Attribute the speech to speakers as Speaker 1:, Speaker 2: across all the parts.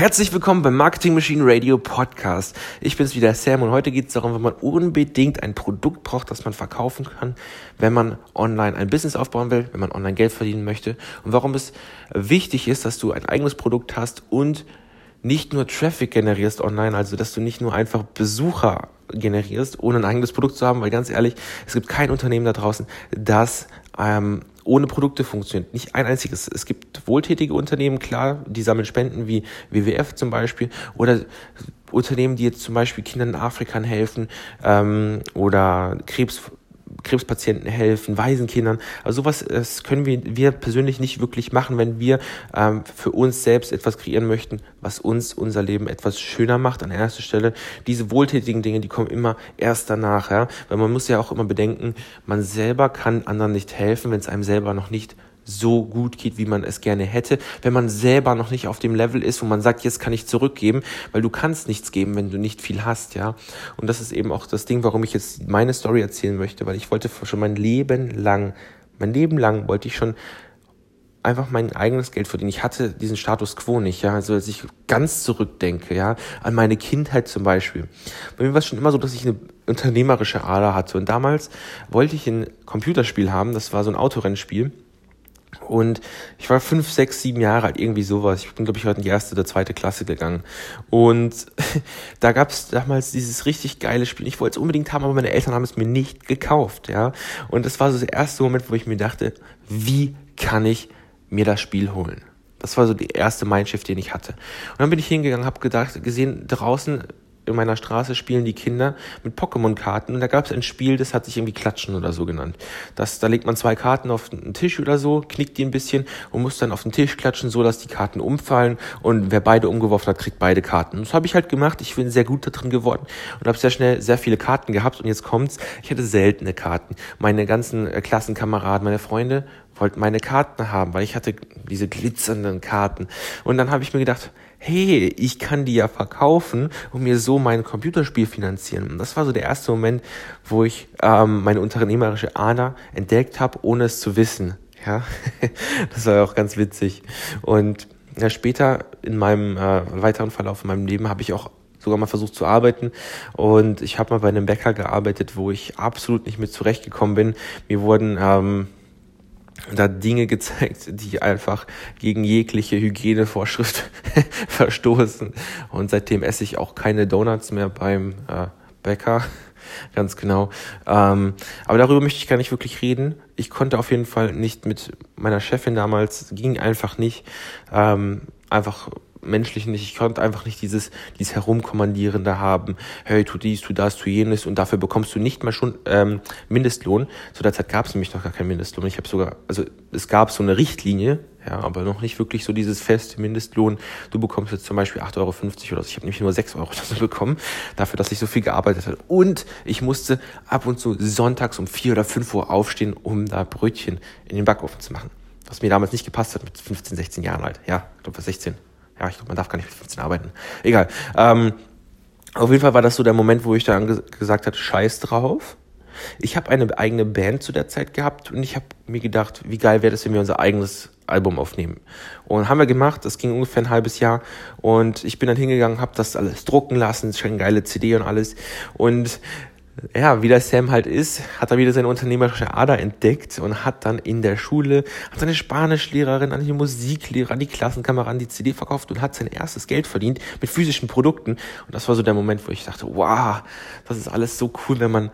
Speaker 1: Herzlich willkommen beim Marketing Machine Radio Podcast. Ich bin's wieder Sam und heute geht es darum, wenn man unbedingt ein Produkt braucht, das man verkaufen kann, wenn man online ein Business aufbauen will, wenn man online Geld verdienen möchte und warum es wichtig ist, dass du ein eigenes Produkt hast und nicht nur Traffic generierst online, also dass du nicht nur einfach Besucher generierst, ohne ein eigenes Produkt zu haben, weil ganz ehrlich, es gibt kein Unternehmen da draußen, das ähm, ohne Produkte funktioniert. Nicht ein einziges. Es gibt wohltätige Unternehmen, klar, die sammeln Spenden wie WWF zum Beispiel oder Unternehmen, die jetzt zum Beispiel Kindern in Afrika helfen ähm, oder Krebs Krebspatienten helfen, Waisenkindern. Also sowas das können wir, wir persönlich nicht wirklich machen, wenn wir ähm, für uns selbst etwas kreieren möchten, was uns unser Leben etwas schöner macht. An erster Stelle diese wohltätigen Dinge, die kommen immer erst danach, ja, weil man muss ja auch immer bedenken, man selber kann anderen nicht helfen, wenn es einem selber noch nicht so gut geht, wie man es gerne hätte, wenn man selber noch nicht auf dem Level ist, wo man sagt, jetzt kann ich zurückgeben, weil du kannst nichts geben, wenn du nicht viel hast, ja. Und das ist eben auch das Ding, warum ich jetzt meine Story erzählen möchte, weil ich wollte schon mein Leben lang, mein Leben lang wollte ich schon einfach mein eigenes Geld verdienen. Ich hatte diesen Status quo nicht, ja. Also als ich ganz zurückdenke, ja, an meine Kindheit zum Beispiel. Bei mir war es schon immer so, dass ich eine unternehmerische Ader hatte. Und damals wollte ich ein Computerspiel haben, das war so ein Autorennspiel. Und ich war fünf, sechs, sieben Jahre alt, irgendwie sowas. Ich bin, glaube ich, heute in die erste oder zweite Klasse gegangen. Und da gab es damals dieses richtig geile Spiel. Ich wollte es unbedingt haben, aber meine Eltern haben es mir nicht gekauft, ja. Und das war so der erste Moment, wo ich mir dachte, wie kann ich mir das Spiel holen? Das war so die erste Mindshift, den ich hatte. Und dann bin ich hingegangen, habe gedacht, gesehen, draußen in meiner Straße spielen die Kinder mit Pokémon-Karten und da gab es ein Spiel, das hat sich irgendwie Klatschen oder so genannt. Das, da legt man zwei Karten auf einen Tisch oder so, knickt die ein bisschen und muss dann auf den Tisch klatschen, so dass die Karten umfallen und wer beide umgeworfen hat, kriegt beide Karten. Und das habe ich halt gemacht. Ich bin sehr gut da drin geworden und habe sehr schnell sehr viele Karten gehabt und jetzt kommt's, ich hatte seltene Karten. Meine ganzen äh, Klassenkameraden, meine Freunde wollten meine Karten haben, weil ich hatte diese glitzernden Karten. Und dann habe ich mir gedacht, hey, ich kann die ja verkaufen und mir so mein Computerspiel finanzieren. Und das war so der erste Moment, wo ich ähm, meine unternehmerische Ader entdeckt habe, ohne es zu wissen. Ja, das war auch ganz witzig. Und ja, später in meinem äh, weiteren Verlauf in meinem Leben habe ich auch sogar mal versucht zu arbeiten und ich habe mal bei einem Bäcker gearbeitet, wo ich absolut nicht mit zurechtgekommen bin. Mir wurden ähm, da Dinge gezeigt, die einfach gegen jegliche Hygienevorschrift verstoßen. Und seitdem esse ich auch keine Donuts mehr beim äh, Bäcker. Ganz genau. Ähm, aber darüber möchte ich gar nicht wirklich reden. Ich konnte auf jeden Fall nicht mit meiner Chefin damals, ging einfach nicht, ähm, einfach menschlich nicht. Ich konnte einfach nicht dieses, dieses Herumkommandierende haben. Hey, tu dies, tu das, tu jenes und dafür bekommst du nicht mal schon ähm, Mindestlohn. Zu der Zeit gab es nämlich noch gar keinen Mindestlohn. Ich habe sogar, also es gab so eine Richtlinie, ja, aber noch nicht wirklich so dieses feste Mindestlohn. Du bekommst jetzt zum Beispiel 8,50 Euro oder so. Ich habe nämlich nur 6 Euro dafür bekommen, dafür, dass ich so viel gearbeitet habe. Und ich musste ab und zu sonntags um 4 oder 5 Uhr aufstehen, um da Brötchen in den Backofen zu machen. Was mir damals nicht gepasst hat mit 15, 16 Jahren alt. Ja, ich glaube 16 ja, ich glaube, man darf gar nicht mit 15 arbeiten. Egal. Ähm, auf jeden Fall war das so der Moment, wo ich dann ge gesagt hatte, scheiß drauf. Ich habe eine eigene Band zu der Zeit gehabt und ich habe mir gedacht, wie geil wäre das, wenn wir unser eigenes Album aufnehmen. Und haben wir gemacht, das ging ungefähr ein halbes Jahr und ich bin dann hingegangen, habe das alles drucken lassen, schon geile CD und alles und ja, wie der Sam halt ist, hat er wieder seine unternehmerische Ader entdeckt und hat dann in der Schule an seine Spanischlehrerin, an die Musiklehrer, an die Klassenkameraden die CD verkauft und hat sein erstes Geld verdient mit physischen Produkten. Und das war so der Moment, wo ich dachte, wow, das ist alles so cool, wenn man,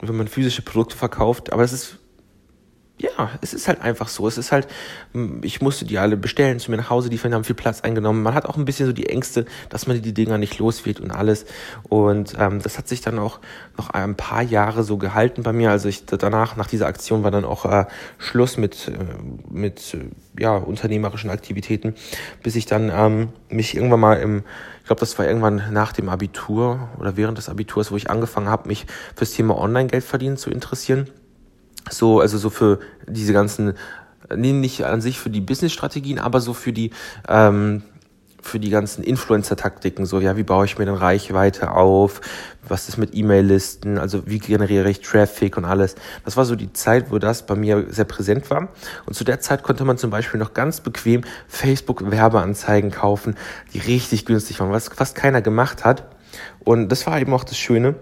Speaker 1: wenn man physische Produkte verkauft. Aber es ist ja, es ist halt einfach so. Es ist halt, ich musste die alle bestellen zu mir nach Hause, die haben viel Platz eingenommen. Man hat auch ein bisschen so die Ängste, dass man die Dinger nicht los wird und alles. Und ähm, das hat sich dann auch noch ein paar Jahre so gehalten bei mir. Also ich danach, nach dieser Aktion war dann auch äh, Schluss mit, äh, mit äh, ja, unternehmerischen Aktivitäten, bis ich dann ähm, mich irgendwann mal im, ich glaube, das war irgendwann nach dem Abitur oder während des Abiturs, wo ich angefangen habe, mich fürs Thema Online-Geld verdienen zu interessieren so, also so für diese ganzen, nee, nicht an sich für die Business-Strategien, aber so für die, ähm, für die ganzen Influencer-Taktiken, so, ja, wie baue ich mir denn Reichweite auf? Was ist mit E-Mail-Listen? Also, wie generiere ich Traffic und alles? Das war so die Zeit, wo das bei mir sehr präsent war. Und zu der Zeit konnte man zum Beispiel noch ganz bequem Facebook-Werbeanzeigen kaufen, die richtig günstig waren, was fast keiner gemacht hat. Und das war eben auch das Schöne.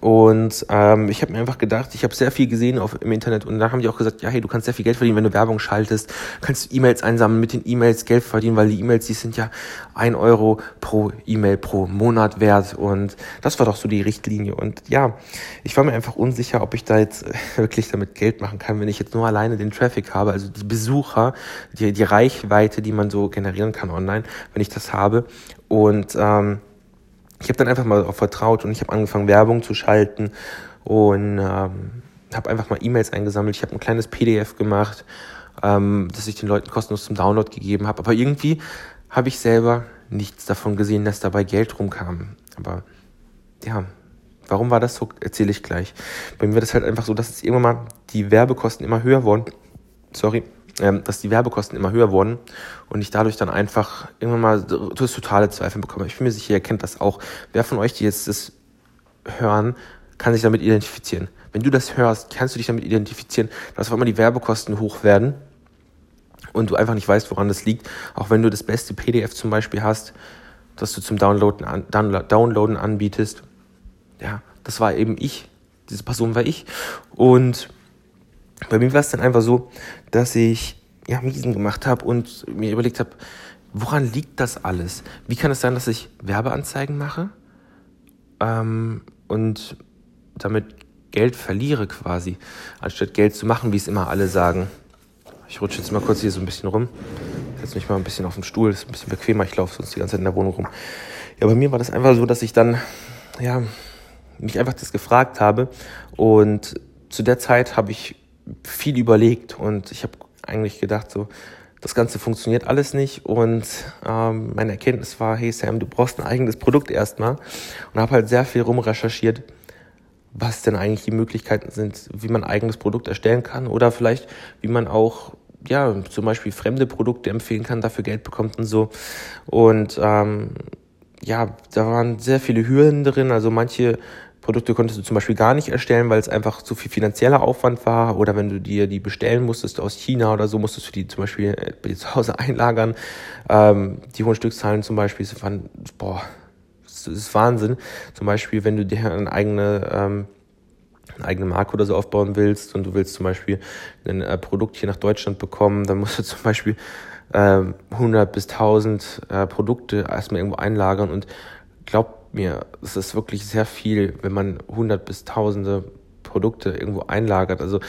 Speaker 1: Und ähm, ich habe mir einfach gedacht, ich habe sehr viel gesehen auf, im Internet und da haben die auch gesagt, ja, hey, du kannst sehr viel Geld verdienen, wenn du Werbung schaltest, kannst du E-Mails einsammeln, mit den E-Mails Geld verdienen, weil die E-Mails, die sind ja ein Euro pro E-Mail pro Monat wert und das war doch so die Richtlinie. Und ja, ich war mir einfach unsicher, ob ich da jetzt wirklich damit Geld machen kann, wenn ich jetzt nur alleine den Traffic habe, also die Besucher, die, die Reichweite, die man so generieren kann online, wenn ich das habe. Und ähm, ich habe dann einfach mal darauf vertraut und ich habe angefangen, Werbung zu schalten und ähm, habe einfach mal E-Mails eingesammelt. Ich habe ein kleines PDF gemacht, ähm, das ich den Leuten kostenlos zum Download gegeben habe. Aber irgendwie habe ich selber nichts davon gesehen, dass dabei Geld rumkam. Aber ja, warum war das so, erzähle ich gleich. Bei mir war das halt einfach so, dass es irgendwann mal die Werbekosten immer höher wurden. Sorry, dass die Werbekosten immer höher wurden und ich dadurch dann einfach irgendwann mal das totale Zweifel bekomme. Ich bin mir sicher, ihr kennt das auch. Wer von euch, die jetzt das hören, kann sich damit identifizieren. Wenn du das hörst, kannst du dich damit identifizieren, dass auf einmal die Werbekosten hoch werden und du einfach nicht weißt, woran das liegt. Auch wenn du das beste PDF zum Beispiel hast, das du zum Downloaden, an, Downloaden anbietest. Ja, das war eben ich. Diese Person war ich. Und bei mir war es dann einfach so, dass ich ja, Miesen gemacht habe und mir überlegt habe, woran liegt das alles? Wie kann es sein, dass ich Werbeanzeigen mache ähm, und damit Geld verliere quasi, anstatt Geld zu machen, wie es immer alle sagen. Ich rutsche jetzt mal kurz hier so ein bisschen rum. Setze mich mal ein bisschen auf den Stuhl, ist ein bisschen bequemer, ich laufe sonst die ganze Zeit in der Wohnung rum. Ja, bei mir war das einfach so, dass ich dann, ja, mich einfach das gefragt habe und zu der Zeit habe ich viel überlegt und ich habe eigentlich gedacht, so, das Ganze funktioniert alles nicht und ähm, meine Erkenntnis war, hey Sam, du brauchst ein eigenes Produkt erstmal und habe halt sehr viel rumrecherchiert, was denn eigentlich die Möglichkeiten sind, wie man ein eigenes Produkt erstellen kann oder vielleicht, wie man auch ja, zum Beispiel fremde Produkte empfehlen kann, dafür Geld bekommt und so. Und ähm, ja, da waren sehr viele Hürden drin. Also manche Produkte konntest du zum Beispiel gar nicht erstellen, weil es einfach zu viel finanzieller Aufwand war. Oder wenn du dir die bestellen musstest aus China oder so, musstest du die zum Beispiel äh, zu Hause einlagern. Ähm, die hohen Stückzahlen zum Beispiel, das waren, boah, das ist Wahnsinn. Zum Beispiel, wenn du dir eine eigene, ähm, eine eigene Marke oder so aufbauen willst und du willst zum Beispiel ein äh, Produkt hier nach Deutschland bekommen, dann musst du zum Beispiel äh, 100 bis 1000 äh, Produkte erstmal irgendwo einlagern und glaub mir, es ist wirklich sehr viel, wenn man hundert bis tausende Produkte irgendwo einlagert. Also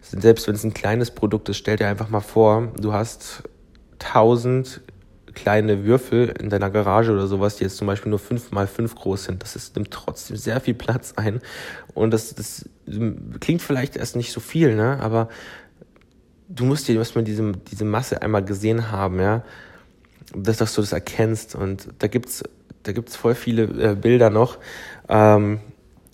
Speaker 1: selbst wenn es ein kleines Produkt ist, stell dir einfach mal vor, du hast tausend kleine Würfel in deiner Garage oder sowas, die jetzt zum Beispiel nur fünf mal fünf groß sind. Das ist, nimmt trotzdem sehr viel Platz ein. Und das, das klingt vielleicht erst nicht so viel, ne? Aber du musst dir erstmal diese, diese Masse einmal gesehen haben, ja. Dass, dass du das erkennst. Und da gibt's da gibt es voll viele äh, Bilder noch. Ähm,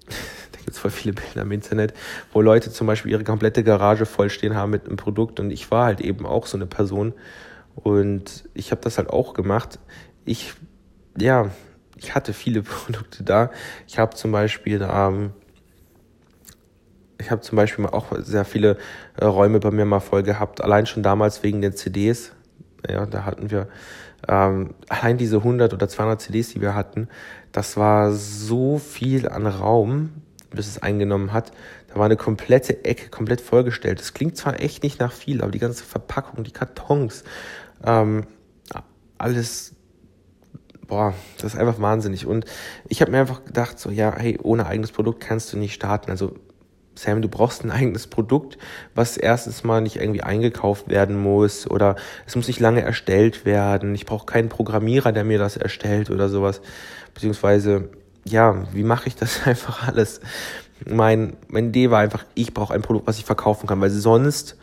Speaker 1: da gibt es voll viele Bilder im Internet, wo Leute zum Beispiel ihre komplette Garage vollstehen haben mit einem Produkt. Und ich war halt eben auch so eine Person. Und ich habe das halt auch gemacht. Ich, ja, ich hatte viele Produkte da. Ich habe zum Beispiel, ähm, ich habe zum Beispiel auch sehr viele äh, Räume bei mir mal voll gehabt. Allein schon damals wegen den CDs. Ja, da hatten wir ähm, allein diese 100 oder 200 CDs, die wir hatten, das war so viel an Raum, das es eingenommen hat. Da war eine komplette Ecke komplett vollgestellt. Das klingt zwar echt nicht nach viel, aber die ganze Verpackung, die Kartons, ähm, alles, boah, das ist einfach wahnsinnig. Und ich habe mir einfach gedacht, so, ja, hey, ohne eigenes Produkt kannst du nicht starten. Also Sam, du brauchst ein eigenes Produkt, was erstens mal nicht irgendwie eingekauft werden muss oder es muss nicht lange erstellt werden. Ich brauche keinen Programmierer, der mir das erstellt oder sowas. Beziehungsweise, ja, wie mache ich das einfach alles? Mein, meine Idee war einfach, ich brauche ein Produkt, was ich verkaufen kann, weil sonst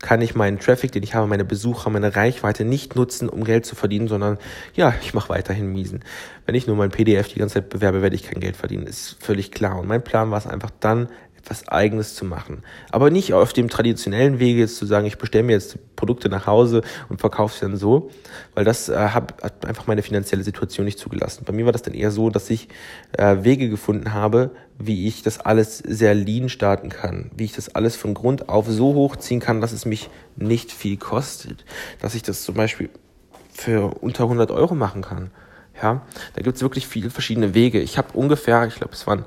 Speaker 1: kann ich meinen Traffic, den ich habe, meine Besucher, meine Reichweite nicht nutzen, um Geld zu verdienen, sondern ja, ich mache weiterhin miesen. Wenn ich nur mein PDF die ganze Zeit bewerbe, werde ich kein Geld verdienen, ist völlig klar. Und mein Plan war es einfach dann, was Eigenes zu machen. Aber nicht auf dem traditionellen Wege jetzt zu sagen, ich bestelle mir jetzt Produkte nach Hause und verkaufe sie dann so, weil das äh, hab, hat einfach meine finanzielle Situation nicht zugelassen. Bei mir war das dann eher so, dass ich äh, Wege gefunden habe, wie ich das alles sehr lean starten kann, wie ich das alles von Grund auf so hochziehen kann, dass es mich nicht viel kostet, dass ich das zum Beispiel für unter 100 Euro machen kann. Ja, da gibt es wirklich viele verschiedene Wege. Ich habe ungefähr, ich glaube, es waren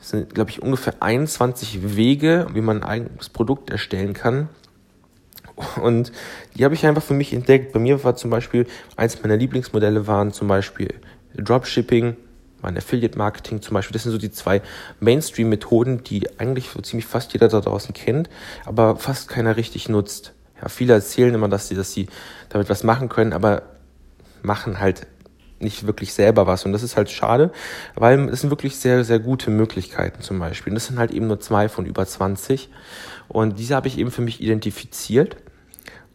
Speaker 1: es sind, glaube ich, ungefähr 21 Wege, wie man ein eigenes Produkt erstellen kann. Und die habe ich einfach für mich entdeckt. Bei mir war zum Beispiel, eins meiner Lieblingsmodelle waren zum Beispiel Dropshipping, mein Affiliate Marketing zum Beispiel. Das sind so die zwei Mainstream-Methoden, die eigentlich so ziemlich fast jeder da draußen kennt, aber fast keiner richtig nutzt. Ja, viele erzählen immer, dass sie, dass sie damit was machen können, aber machen halt nicht wirklich selber was. Und das ist halt schade, weil es sind wirklich sehr, sehr gute Möglichkeiten zum Beispiel. Und das sind halt eben nur zwei von über 20. Und diese habe ich eben für mich identifiziert.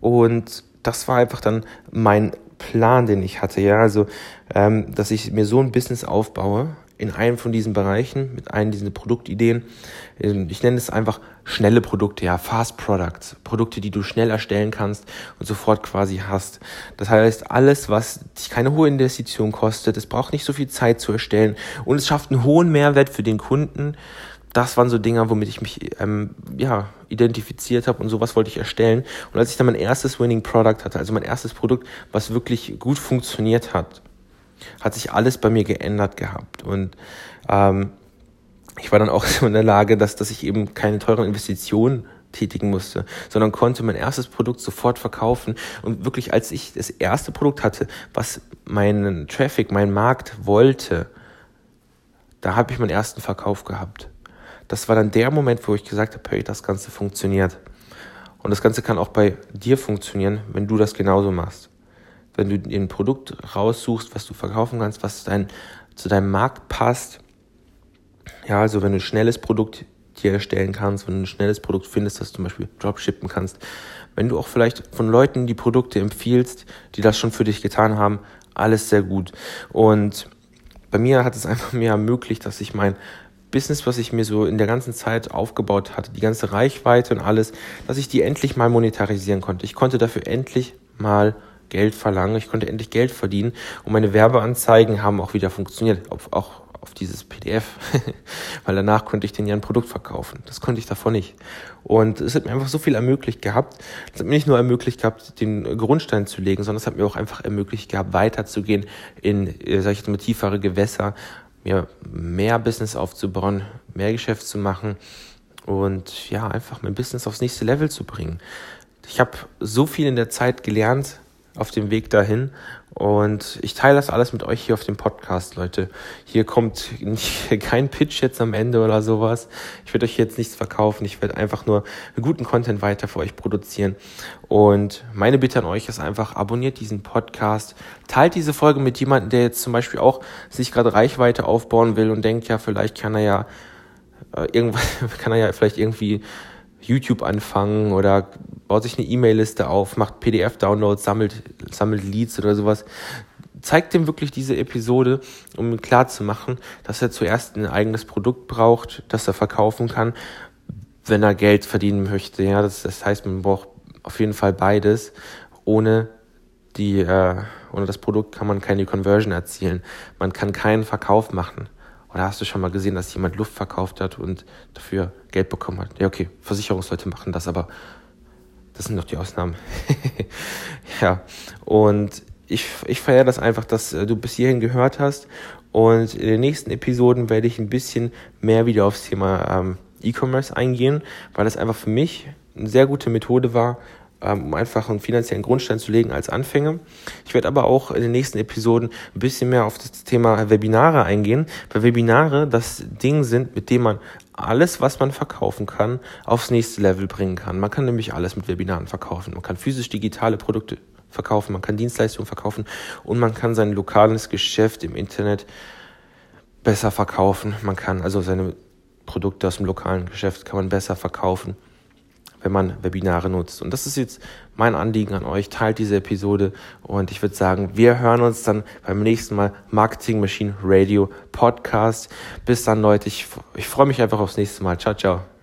Speaker 1: Und das war einfach dann mein Plan, den ich hatte. Ja, also, ähm, dass ich mir so ein Business aufbaue, in einem von diesen Bereichen, mit einem dieser Produktideen. Ähm, ich nenne es einfach schnelle Produkte, ja, Fast Products, Produkte, die du schnell erstellen kannst und sofort quasi hast. Das heißt, alles, was dich keine hohe Investition kostet, es braucht nicht so viel Zeit zu erstellen und es schafft einen hohen Mehrwert für den Kunden. Das waren so Dinge, womit ich mich ähm, ja, identifiziert habe und sowas wollte ich erstellen. Und als ich dann mein erstes Winning Product hatte, also mein erstes Produkt, was wirklich gut funktioniert hat, hat sich alles bei mir geändert gehabt. Und ähm, ich war dann auch so in der Lage, dass, dass ich eben keine teuren Investitionen tätigen musste, sondern konnte mein erstes Produkt sofort verkaufen. Und wirklich, als ich das erste Produkt hatte, was meinen Traffic, mein Markt wollte, da habe ich meinen ersten Verkauf gehabt. Das war dann der Moment, wo ich gesagt habe, hey, das Ganze funktioniert. Und das Ganze kann auch bei dir funktionieren, wenn du das genauso machst wenn du ein Produkt raussuchst, was du verkaufen kannst, was dein, zu deinem Markt passt. Ja, also wenn du ein schnelles Produkt dir erstellen kannst, wenn du ein schnelles Produkt findest, das du zum Beispiel dropshippen kannst, wenn du auch vielleicht von Leuten die Produkte empfiehlst, die das schon für dich getan haben, alles sehr gut. Und bei mir hat es einfach mir ermöglicht, dass ich mein Business, was ich mir so in der ganzen Zeit aufgebaut hatte, die ganze Reichweite und alles, dass ich die endlich mal monetarisieren konnte. Ich konnte dafür endlich mal Geld verlangen. Ich konnte endlich Geld verdienen und meine Werbeanzeigen haben auch wieder funktioniert, auf, auch auf dieses PDF, weil danach konnte ich den ja ein Produkt verkaufen. Das konnte ich davor nicht. Und es hat mir einfach so viel ermöglicht gehabt. Es hat mir nicht nur ermöglicht gehabt, den Grundstein zu legen, sondern es hat mir auch einfach ermöglicht gehabt, weiterzugehen in, äh, sag ich jetzt mal, tiefere Gewässer, mir mehr Business aufzubauen, mehr Geschäft zu machen und ja, einfach mein Business aufs nächste Level zu bringen. Ich habe so viel in der Zeit gelernt, auf dem Weg dahin. Und ich teile das alles mit euch hier auf dem Podcast, Leute. Hier kommt kein Pitch jetzt am Ende oder sowas. Ich werde euch jetzt nichts verkaufen. Ich werde einfach nur guten Content weiter für euch produzieren. Und meine Bitte an euch ist einfach, abonniert diesen Podcast. Teilt diese Folge mit jemandem, der jetzt zum Beispiel auch sich gerade Reichweite aufbauen will und denkt, ja, vielleicht kann er ja, äh, irgendwann, kann er ja vielleicht irgendwie YouTube anfangen oder baut sich eine E-Mail-Liste auf, macht PDF-Downloads, sammelt, sammelt Leads oder sowas. Zeigt dem wirklich diese Episode, um ihm klarzumachen, dass er zuerst ein eigenes Produkt braucht, das er verkaufen kann, wenn er Geld verdienen möchte. Ja, das, das heißt, man braucht auf jeden Fall beides. Ohne die, äh, ohne das Produkt kann man keine Conversion erzielen. Man kann keinen Verkauf machen. Oder hast du schon mal gesehen, dass jemand Luft verkauft hat und dafür Geld bekommen hat? Ja, okay, Versicherungsleute machen das, aber das sind doch die Ausnahmen. ja, und ich, ich feiere das einfach, dass äh, du bis hierhin gehört hast. Und in den nächsten Episoden werde ich ein bisschen mehr wieder aufs Thema ähm, E-Commerce eingehen, weil das einfach für mich eine sehr gute Methode war, um einfach einen finanziellen Grundstein zu legen als Anfänger. Ich werde aber auch in den nächsten Episoden ein bisschen mehr auf das Thema Webinare eingehen, weil Webinare das Ding sind, mit dem man alles, was man verkaufen kann, aufs nächste Level bringen kann. Man kann nämlich alles mit Webinaren verkaufen. Man kann physisch digitale Produkte verkaufen, man kann Dienstleistungen verkaufen und man kann sein lokales Geschäft im Internet besser verkaufen. Man kann also seine Produkte aus dem lokalen Geschäft kann man besser verkaufen wenn man Webinare nutzt. Und das ist jetzt mein Anliegen an euch. Teilt diese Episode und ich würde sagen, wir hören uns dann beim nächsten Mal Marketing Machine Radio Podcast. Bis dann, Leute. Ich, ich freue mich einfach aufs nächste Mal. Ciao, ciao.